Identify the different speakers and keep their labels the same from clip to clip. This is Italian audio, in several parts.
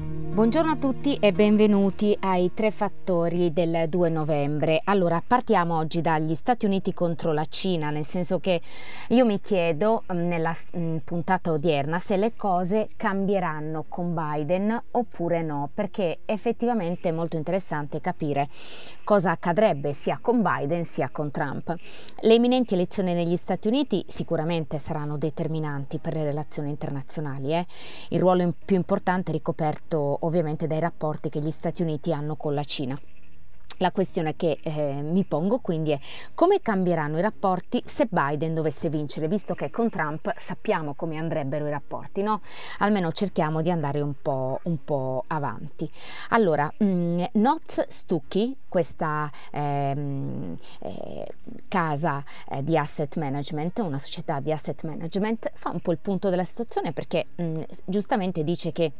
Speaker 1: Buongiorno a tutti e benvenuti ai tre fattori del 2 novembre. Allora, partiamo oggi dagli Stati Uniti contro la Cina, nel senso che io mi chiedo mm, nella mm, puntata odierna se le cose cambieranno con Biden oppure no, perché effettivamente è molto interessante capire cosa accadrebbe sia con Biden sia con Trump. Le imminenti elezioni negli Stati Uniti sicuramente saranno determinanti per le relazioni internazionali. Eh? Il ruolo più importante è ricoperto ovviamente dai rapporti che gli Stati Uniti hanno con la Cina. La questione che eh, mi pongo quindi è come cambieranno i rapporti se Biden dovesse vincere, visto che con Trump sappiamo come andrebbero i rapporti, no? Almeno cerchiamo di andare un po', un po avanti. Allora, mh, mm, Noz Stucchi, questa ehm, eh, casa eh, di asset management, una società di asset management, fa un po' il punto della situazione perché mh, mm, giustamente dice che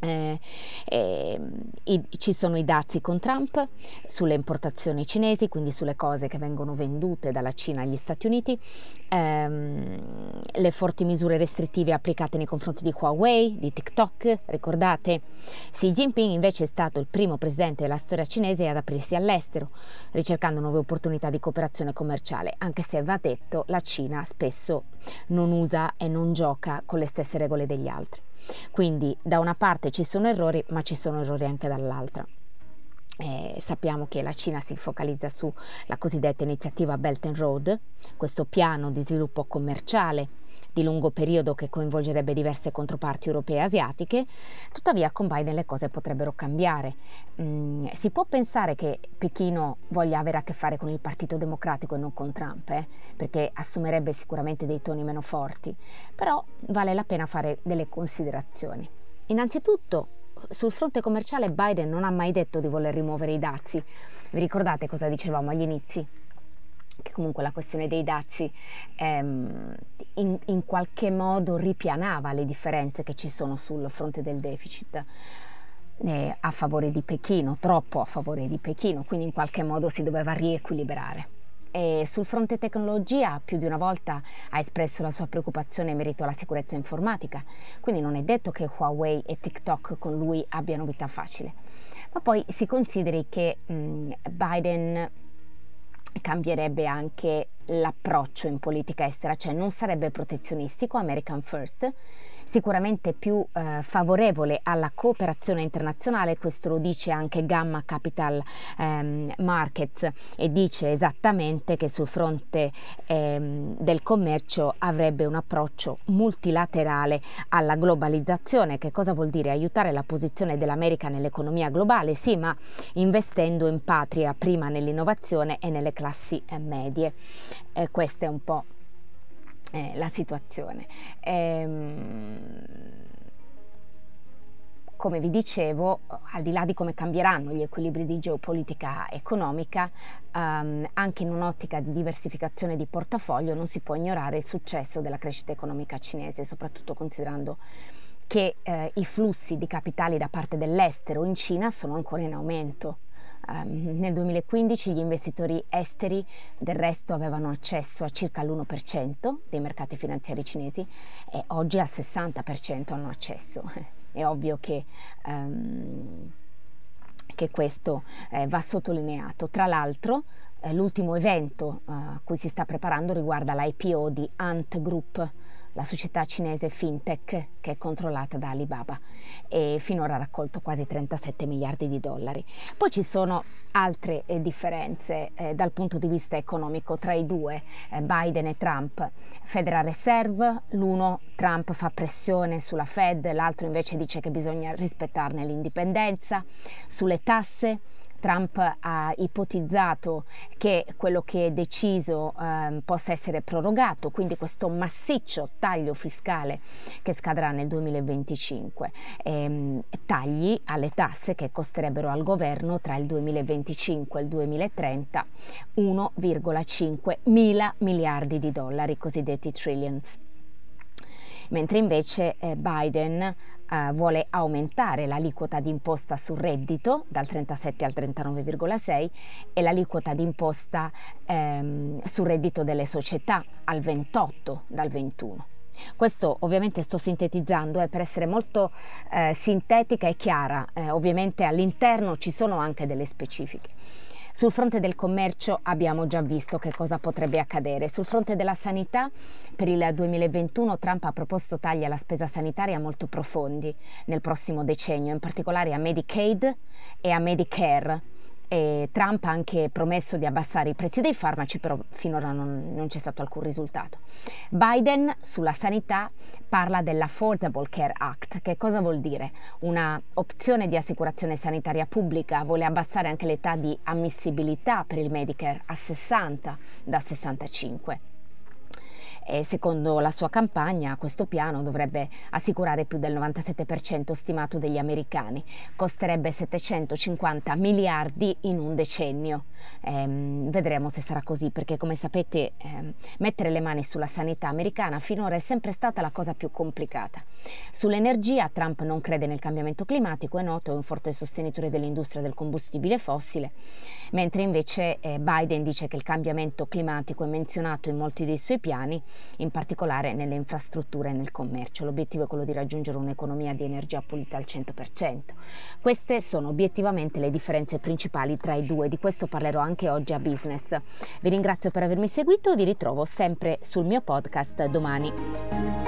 Speaker 1: eh, eh, i, ci sono i dazi con Trump sulle importazioni cinesi, quindi sulle cose che vengono vendute dalla Cina agli Stati Uniti, ehm, le forti misure restrittive applicate nei confronti di Huawei, di TikTok, ricordate? Xi Jinping invece è stato il primo presidente della storia cinese ad aprirsi all'estero, ricercando nuove opportunità di cooperazione commerciale, anche se va detto la Cina spesso non usa e non gioca con le stesse regole degli altri. Quindi da una parte ci sono errori, ma ci sono errori anche dall'altra. Eh, sappiamo che la Cina si focalizza sulla cosiddetta iniziativa Belt and Road, questo piano di sviluppo commerciale di lungo periodo che coinvolgerebbe diverse controparti europee e asiatiche, tuttavia con Biden le cose potrebbero cambiare. Mm, si può pensare che Pechino voglia avere a che fare con il Partito Democratico e non con Trump, eh? perché assumerebbe sicuramente dei toni meno forti, però vale la pena fare delle considerazioni. Innanzitutto, sul fronte commerciale Biden non ha mai detto di voler rimuovere i dazi. Vi ricordate cosa dicevamo agli inizi? Che comunque la questione dei dazi ehm, in, in, qualche modo ripianava le differenze che ci sono sul fronte del deficit eh, a favore di Pechino, troppo a favore di Pechino, quindi in qualche modo si doveva riequilibrare. E sul fronte tecnologia più di una volta ha espresso la sua preoccupazione in merito alla sicurezza informatica, quindi non è detto che Huawei e TikTok con lui abbiano vita facile. Ma poi si consideri che mh, Biden cambierebbe anche l'approccio in politica estera, cioè non sarebbe protezionistico, American First, sicuramente più eh, favorevole alla cooperazione internazionale, questo lo dice anche Gamma Capital ehm, Markets e dice esattamente che sul fronte ehm, del commercio avrebbe un approccio multilaterale alla globalizzazione. Che cosa vuol dire? Aiutare la posizione dell'America nell'economia globale, sì, ma investendo in patria prima nell'innovazione e nelle classi eh, medie. Eh, questa è un po' eh, la situazione. Ehm, come vi dicevo, al di là di come cambieranno gli equilibri di geopolitica economica, ehm, anche in un'ottica di diversificazione di portafoglio non si può ignorare il successo della crescita economica cinese, soprattutto considerando che eh, i flussi di capitali da parte dell'estero in Cina sono ancora in aumento. Um, nel 2015 gli investitori esteri del resto avevano accesso a circa l'1% dei mercati finanziari cinesi e oggi al 60% hanno accesso. È ovvio che, um, che questo eh, va sottolineato. Tra l'altro, eh, l'ultimo evento uh, a cui si sta preparando riguarda l'IPO di Ant Group la società cinese FinTech che è controllata da Alibaba e finora ha raccolto quasi 37 miliardi di dollari. Poi ci sono altre eh, differenze eh, dal punto di vista economico tra i due, eh, Biden e Trump. Federal Reserve, l'uno Trump fa pressione sulla Fed, l'altro invece dice che bisogna rispettarne l'indipendenza, sulle tasse Trump ha ipotizzato che quello che è deciso eh, possa essere prorogato, quindi questo massiccio taglio fiscale che scadrà nel 2025, ehm, tagli alle tasse che costerebbero al governo tra il 2025 e il 2030 1,5 mila miliardi di dollari, cosiddetti trillions. Mentre invece eh, Biden eh, vuole aumentare l'aliquota di imposta sul reddito dal 37 al 39,6 e l'aliquota di imposta ehm, sul reddito delle società al 28 dal 21. Questo ovviamente sto sintetizzando eh, per essere molto eh, sintetica e chiara, eh, ovviamente all'interno ci sono anche delle specifiche. Sul fronte del commercio abbiamo già visto che cosa potrebbe accadere. Sul fronte della sanità, per il 2021 Trump ha proposto tagli alla spesa sanitaria molto profondi nel prossimo decennio, in particolare a Medicaid e a Medicare e Trump ha anche promesso di abbassare i prezzi dei farmaci, però finora non, non c'è stato alcun risultato. Biden sulla sanità parla dell'Affordable Care Act. Che cosa vuol dire? Una opzione di assicurazione sanitaria pubblica, vuole abbassare anche l'età di ammissibilità per il Medicare a 60 da 65 e secondo la sua campagna questo piano dovrebbe assicurare più del 97% stimato degli americani, costerebbe 750 miliardi in un decennio. Ehm, vedremo se sarà così perché come sapete ehm, mettere le mani sulla sanità americana finora è sempre stata la cosa più complicata. Sull'energia Trump non crede nel cambiamento climatico, è noto, è un forte sostenitore dell'industria del combustibile fossile, mentre invece eh, Biden dice che il cambiamento climatico è menzionato in molti dei suoi piani in particolare nelle infrastrutture e nel commercio. L'obiettivo è quello di raggiungere un'economia di energia pulita al 100%. Queste sono obiettivamente le differenze principali tra i due, di questo parlerò anche oggi a Business. Vi ringrazio per avermi seguito e vi ritrovo sempre sul mio podcast domani.